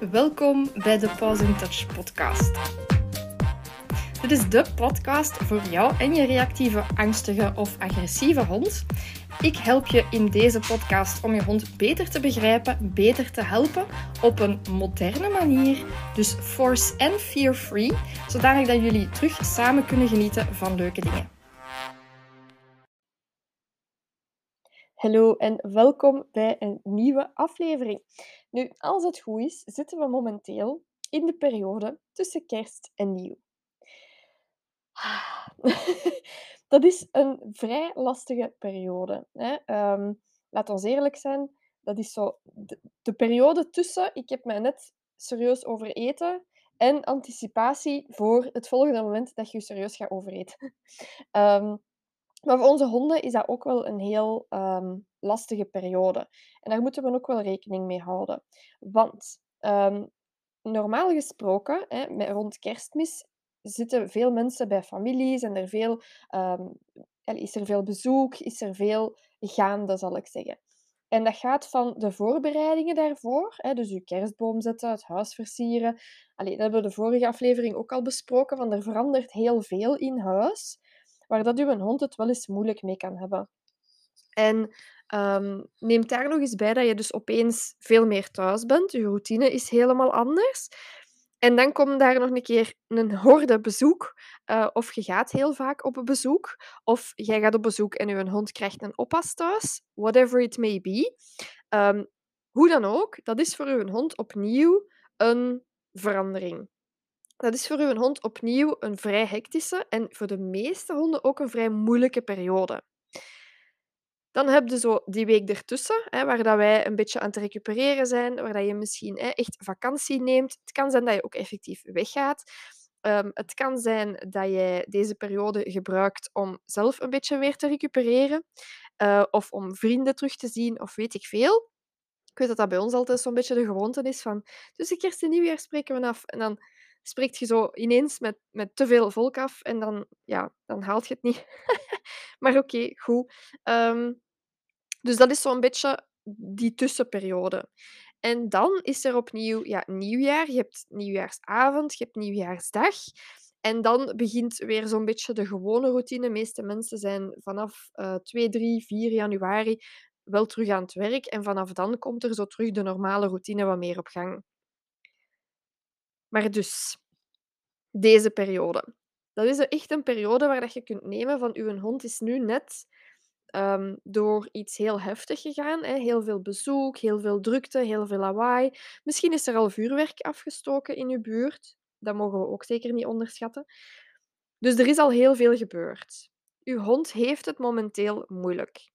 Welkom bij de Pause in Touch podcast. Dit is de podcast voor jou en je reactieve, angstige of agressieve hond. Ik help je in deze podcast om je hond beter te begrijpen, beter te helpen op een moderne manier. Dus force en fear-free, zodanig dat jullie terug samen kunnen genieten van leuke dingen. Hallo en welkom bij een nieuwe aflevering. Nu, als het goed is, zitten we momenteel in de periode tussen kerst en nieuw. Dat is een vrij lastige periode. Hè. Ehm, laat ons eerlijk zijn, dat is zo de, de, periode tussen ik heb mij net serieus overeten en anticipatie voor het volgende moment dat je je serieus gaat overeten. Um, maar voor onze honden is dat ook wel een heel um, lastige periode. En daar moeten we ook wel rekening mee houden. Want um, normaal gesproken, hè, met, rond kerstmis, zitten veel mensen bij families en er veel, um, is er veel bezoek, is er veel gaande, zal ik zeggen. En dat gaat van de voorbereidingen daarvoor, hè, dus je kerstboom zetten, het huis versieren. Allee, dat hebben we de vorige aflevering ook al besproken, van er verandert heel veel in huis waar dat uw hond het wel eens moeilijk mee kan hebben. En um, neem daar nog eens bij dat je dus opeens veel meer thuis bent. Je routine is helemaal anders. En dan komt daar nog een keer een horde bezoek. Uh, of je gaat heel vaak op een bezoek. Of jij gaat op bezoek en je hond krijgt een oppas thuis. Whatever it may be. Um, hoe dan ook, dat is voor uw hond opnieuw een verandering. Dat is voor uw hond opnieuw een vrij hectische en voor de meeste honden ook een vrij moeilijke periode. Dan heb je zo die week ertussen, hè, waar dat wij een beetje aan het recupereren zijn, waar dat je misschien hè, echt vakantie neemt. Het kan zijn dat je ook effectief weggaat. Um, het kan zijn dat jij deze periode gebruikt om zelf een beetje weer te recupereren. Uh, of om vrienden terug te zien, of weet ik veel. Ik weet dat dat bij ons altijd zo'n beetje de gewoonte is van tussen kerst en nieuwjaar spreken we af. En dan spreekt je zo ineens met, met te veel volk af en dan, ja, dan haalt je het niet. maar oké, goed. Um, dus dat is zo'n beetje die tussenperiode. En dan is er opnieuw ja, nieuwjaar. Je hebt nieuwjaarsavond, je hebt nieuwjaarsdag. En dan begint weer zo'n beetje de gewone routine. De meeste mensen zijn vanaf uh, 2, 3, 4 januari wel terug aan het werk. En vanaf dan komt er zo terug de normale routine wat meer op gang. Maar dus, deze periode. Dat is echt een periode waar dat je kunt nemen van uw hond is nu net um, door iets heel heftig gegaan. Hè? Heel veel bezoek, heel veel drukte, heel veel lawaai. Misschien is er al vuurwerk afgestoken in uw buurt. Dat mogen we ook zeker niet onderschatten. Dus er is al heel veel gebeurd. Uw hond heeft het momenteel moeilijk.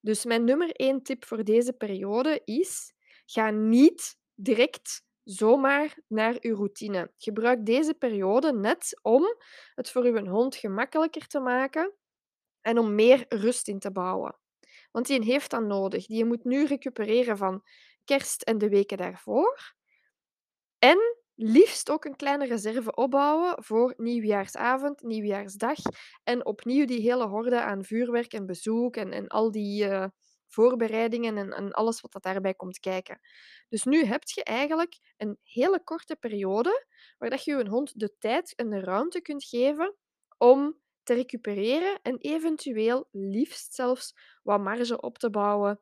Dus mijn nummer één tip voor deze periode is: ga niet direct zomaar naar uw routine. Gebruik deze periode net om het voor uw hond gemakkelijker te maken en om meer rust in te bouwen. Want die heeft dat nodig. Die moet nu recupereren van kerst en de weken daarvoor. En liefst ook een kleine reserve opbouwen voor nieuwjaarsavond, nieuwjaarsdag en opnieuw die hele horde aan vuurwerk en bezoek en, en al die uh, voorbereidingen en, en alles wat dat daarbij komt kijken. Dus nu heb je eigenlijk een hele korte periode waar dat je je hond de tijd en de ruimte kunt geven om te recupereren en eventueel liefst zelfs wat marge op te bouwen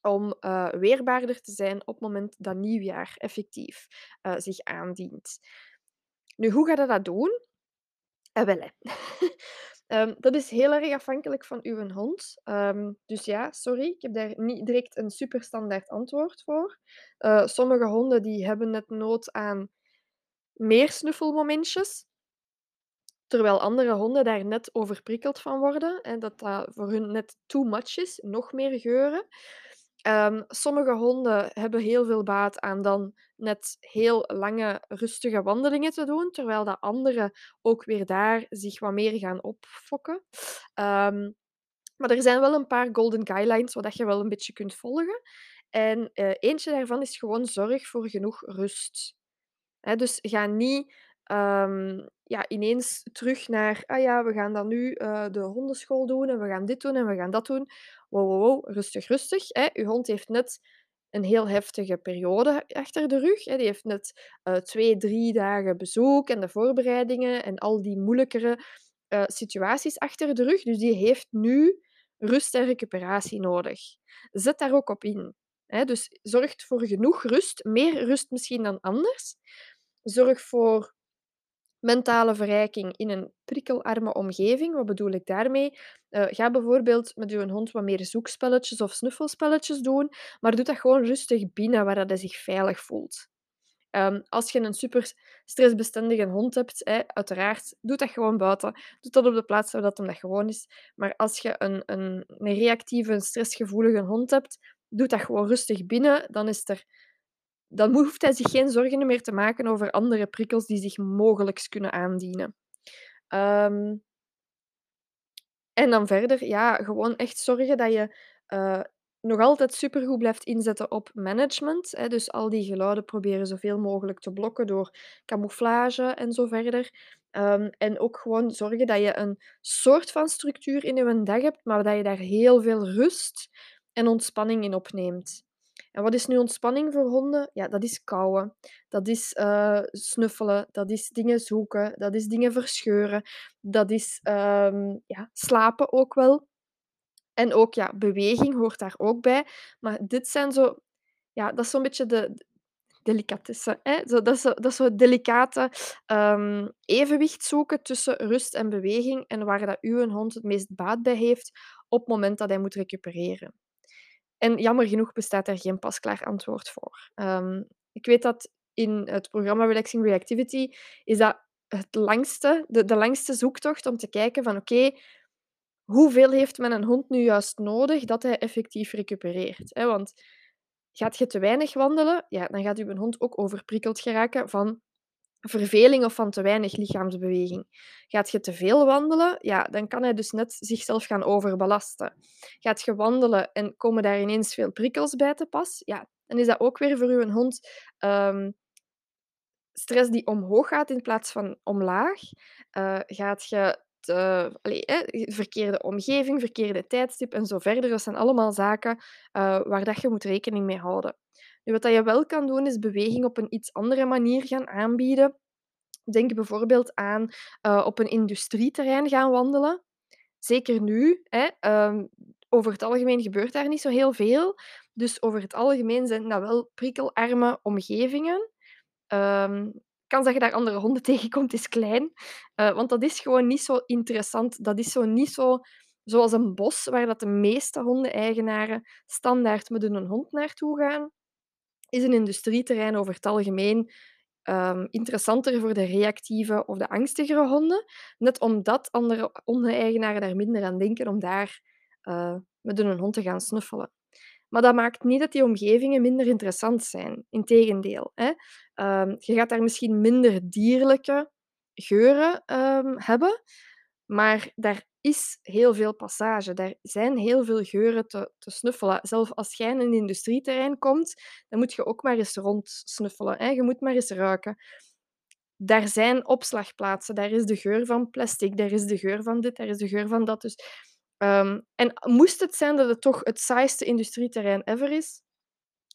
om uh, weerbaarder te zijn op het moment dat nieuwjaar effectief uh, zich aandient. Nu, hoe ga je dat doen? Uh, wel. Um, dat is heel erg afhankelijk van uw hond. Um, dus ja, sorry, ik heb daar niet direct een superstandaard antwoord voor. Uh, sommige honden die hebben net nood aan meer snuffelmomentjes, terwijl andere honden daar net overprikkeld van worden en dat dat voor hun net too much is, nog meer geuren. Um, sommige honden hebben heel veel baat aan dan net heel lange, rustige wandelingen te doen, terwijl de andere ook weer daar zich wat meer gaan opfokken. Um, maar er zijn wel een paar golden guidelines zodat je wel een beetje kunt volgen. En uh, eentje daarvan is gewoon zorg voor genoeg rust. Dus ga niet um, ja, ineens terug naar, ah ja, we gaan dan nu uh, de hondenschool doen en we gaan dit doen en we gaan dat doen. Wow, wow, rustig, rustig. Hè. Uw hond heeft net een heel heftige periode achter de rug, hè. Die heeft net, uh, 2, 3 dagen bezoek en de voorbereidingen en al die moeilijkere, uh, situaties achter de rug. Dus die heeft nu rust en recuperatie nodig. Zet daar ook op in. Dus zorg voor genoeg rust, meer rust misschien dan anders. Zorg voor mentale verrijking in een prikkelarme omgeving. Wat bedoel ik daarmee? Uh, ga bijvoorbeeld met je hond wat meer zoekspelletjes of snuffelspelletjes doen, maar doe dat gewoon rustig binnen, waar dat hij zich veilig voelt. Um, als je een super stressbestendige hond hebt, hè, uiteraard, doe dat gewoon buiten. Doe dat op de plaats waar dat hem dat gewoon is. Maar als je een, een, een reactieve, stressgevoelige hond hebt, doe dat gewoon rustig binnen. Dan is er dan hoeft hij zich geen zorgen meer te maken over andere prikkels die zich mogelijk kunnen aandienen. Ehm, en dan verder, ja, gewoon echt zorgen dat je uh, nog altijd supergoed blijft inzetten op management. Hè. Dus al die geluiden proberen zoveel mogelijk te blokken door camouflage en zo verder. Um, en ook gewoon zorgen dat je een soort van structuur in je dag hebt, maar dat je daar heel veel rust en ontspanning in opneemt. En wat is nu ontspanning voor honden? Ja, dat is kauwen, dat is uh, snuffelen, dat is dingen zoeken, dat is dingen verscheuren, dat is um, ja, slapen ook wel. En ook ja, beweging hoort daar ook bij. Maar dit zijn zo, ja, dat is zo'n beetje de delicatesse. Hè? Zo, dat, is dat delicate um, evenwicht zoeken tussen rust en beweging en waar dat uw hond het meest baat bij heeft op het moment dat hij moet recupereren. En jammer genoeg bestaat daar geen pasklaar antwoord voor. Um, ik weet dat in het programma Relaxing Reactivity is dat het langste, de, de langste zoektocht om te kijken van oké, hoeveel heeft men een hond nu juist nodig dat hij effectief recupereert? Hè? Want gaat je te weinig wandelen, ja, dan gaat uw hond ook overprikkeld geraken van verveling of van te weinig lichaamsbeweging. Gaat je te veel wandelen, ja, dan kan hij dus net zichzelf gaan overbelasten. Gaat je wandelen en komen daar ineens veel prikkels bij te pas, ja, dan is dat ook weer voor uw hond um, stress die omhoog gaat in plaats van omlaag. Uh, gaat je te, verkeerde omgeving, verkeerde tijdstip en zo verder. Dat zijn allemaal zaken uh, waar dat je moet rekening mee houden. Nu, wat je wel kan doen, is beweging op een iets andere manier gaan aanbieden. Denk bijvoorbeeld aan uh, op een industrieterrein gaan wandelen. Zeker nu. Hè, um, over het algemeen gebeurt daar niet zo heel veel. Dus over het algemeen zijn dat wel prikkelarme omgevingen. Um, kans dat je daar andere honden tegenkomt is klein. Uh, want dat is gewoon niet zo interessant. Dat is zo niet zo zoals een bos, waar dat de meeste hondeneigenaren standaard met hun hond naartoe gaan is een industrieterrein over het algemeen um, interessanter voor de reactieve of de angstigere honden. Net omdat andere hondeneigenaren daar minder aan denken om daar uh, met hun hond te gaan snuffelen. Maar dat maakt niet dat die omgevingen minder interessant zijn. Integendeel. Hè. Um, je gaat daar misschien minder dierlijke geuren um, hebben, maar daar is heel veel passage. Daar zijn heel veel geuren te, te snuffelen. Zelfs als jij in een industrieterrein komt, dan moet je ook maar eens rondsnuffelen. Hè? Je moet maar eens ruiken. Daar zijn opslagplaatsen. Daar is de geur van plastic. Daar is de geur van dit. Daar is de geur van dat. Dus, um, en moest het zijn dat het toch het saaiste industrieterrein ever is,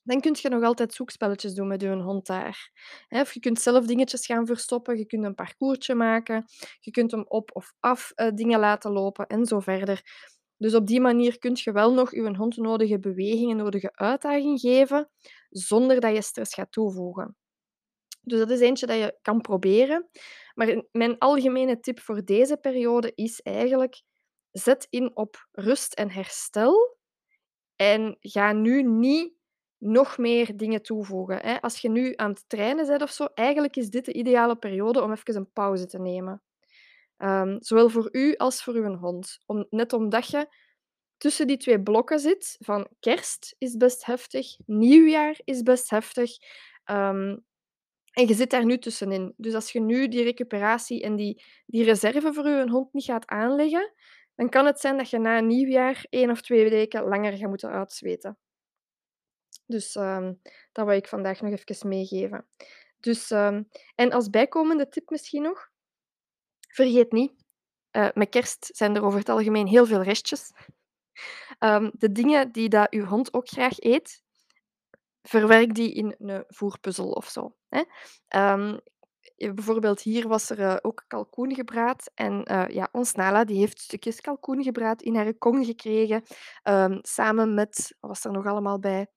dan kun je nog altijd zoekspelletjes doen met je hond daar. Of je kunt zelf dingetjes gaan verstoppen, je kunt een parcoursje maken, je kunt hem op of af uh, dingen laten lopen en zo verder. Dus op die manier kun je wel nog je hond nodige beweging en nodige uitdaging geven, zonder dat je stress gaat toevoegen. Dus dat is eentje dat je kan proberen. Maar mijn algemene tip voor deze periode is eigenlijk: zet in op rust en herstel. En ga nu niet nog meer dingen toevoegen. Hè. Als je nu aan het trainen bent of zo, eigenlijk is dit de ideale periode om even een pauze te nemen. Um, zowel voor u als voor uw hond. Om, net omdat je tussen die twee blokken zit, van kerst is best heftig, nieuwjaar is best heftig, um, en je zit daar nu tussenin. Dus als je nu die recuperatie en die, die reserve voor je hond niet gaat aanleggen, dan kan het zijn dat je na nieuwjaar één of twee weken langer gaat moeten uitzweten. Dus um, dat wil ik vandaag nog even meegeven. Dus, um, en als bijkomende tip misschien nog, vergeet niet, uh, met kerst zijn er over het algemeen heel veel restjes. Um, de dingen die dat uw hond ook graag eet, verwerk die in een voerpuzzel of zo. Hè. Ehm, bijvoorbeeld hier was er uh, ook kalkoen gebraad. En uh, ja, ons Nala die heeft stukjes kalkoen gebraad in haar kong gekregen. Samen met, wat was er nog allemaal bij?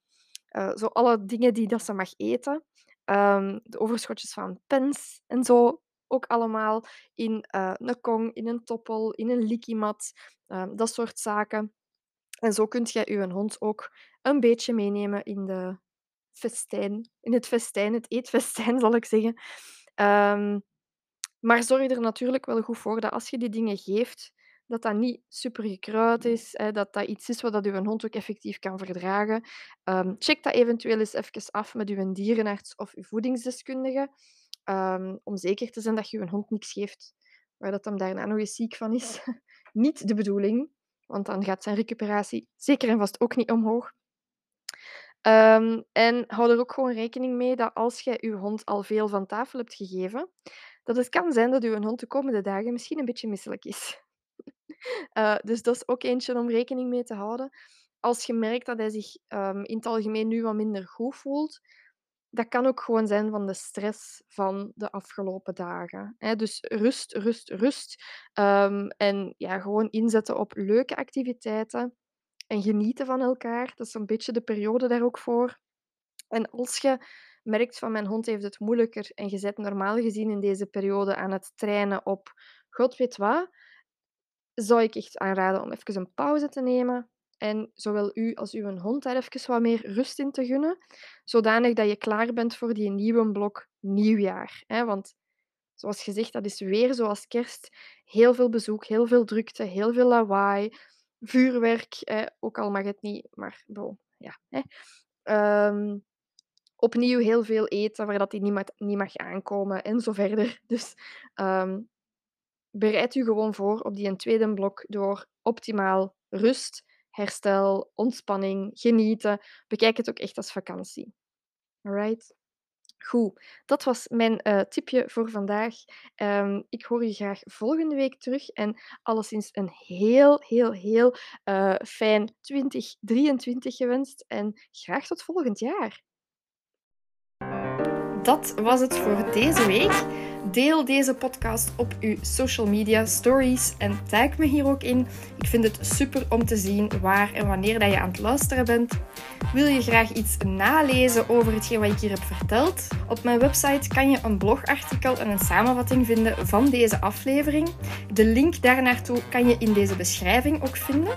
Uh, zo alle dingen die dat ze mag eten. Um, de overschotjes van pens en zo. Ook allemaal in een kong, in een toppel, in een likimat. Um, dat soort zaken. En zo kunt je je hond ook een beetje meenemen in de festijn. In het festijn, het eetfestijn zal ik zeggen. Um, maar zorg er natuurlijk wel goed voor dat als je die dingen geeft, dat dat niet super gekruid is, hè, dat dat iets is wat dat uw hond ook effectief kan verdragen. Um, check dat eventueel eens even af met uw dierenarts of uw voedingsdeskundige, um, om zeker te zijn dat je uw hond niks geeft waar dat hem daarna nog eens ziek van is. niet de bedoeling, want dan gaat zijn recuperatie zeker en vast ook niet omhoog. Um, en hou er ook gewoon rekening mee dat als je je hond al veel van tafel hebt gegeven, dat het kan zijn dat je hond de komende dagen misschien een beetje misselijk is. Uh, dus dat is ook eentje om rekening mee te houden. Als je merkt dat hij zich um, in het algemeen nu wat minder goed voelt, dat kan ook gewoon zijn van de stress van de afgelopen dagen. Dus rust, rust, rust. Um, en ja, gewoon inzetten op leuke activiteiten en genieten van elkaar. Dat is een beetje de periode daar ook voor. En als je merkt van mijn hond heeft het moeilijker en je zit normaal gezien in deze periode aan het trainen op god weet wat, zou ik echt aanraden om even een pauze te nemen en zowel u als uw hond daar even wat meer rust in te gunnen, zodanig dat je klaar bent voor die nieuwe blok nieuwjaar. Hè? Want zoals gezegd, dat is weer zoals kerst. Heel veel bezoek, heel veel drukte, heel veel lawaai vuurwerk, ook al mag het niet, maar bon, ja. Hè. Um, opnieuw heel veel eten waar dat die niet mag, aankomen en zo verder. Dus um, bereid u gewoon voor op die tweede blok door optimaal rust, herstel, ontspanning, genieten. Bekijk het ook echt als vakantie. Alright? Goed, dat was mijn uh, tipje voor vandaag. Um, ik hoor je graag volgende week terug en alleszins een heel, heel, heel uh, fijn 2023 gewenst en graag tot volgend jaar. Dat was het voor deze week. Deel deze podcast op uw social media stories en tag me hier ook in. Ik vind het super om te zien waar en wanneer dat je aan het luisteren bent. Wil je graag iets nalezen over hetgeen wat ik hier heb verteld? Op mijn website kan je een blogartikel en een samenvatting vinden van deze aflevering. De link daarnaartoe kan je in deze beschrijving ook vinden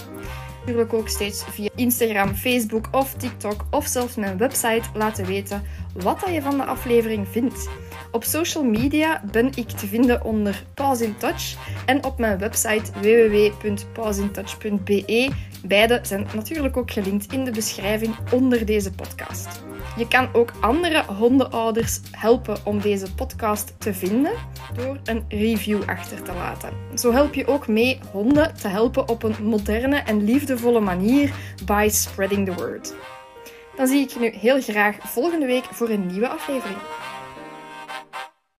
natuurlijk ook steeds via Instagram, Facebook of TikTok of zelfs mijn website laten weten wat je van de aflevering vindt. Op social media ben ik te vinden onder Pause in Touch en op mijn website www.pauseintouch.be. Beide zijn natuurlijk ook gelinkt in de beschrijving onder deze podcast. Je kan ook andere hondenouders helpen om deze podcast te vinden door een review achter te laten. Zo help je ook mee honden te helpen op een moderne en liefdevolle manier by spreading the word. Dan zie ik je nu heel graag volgende week voor een nieuwe aflevering.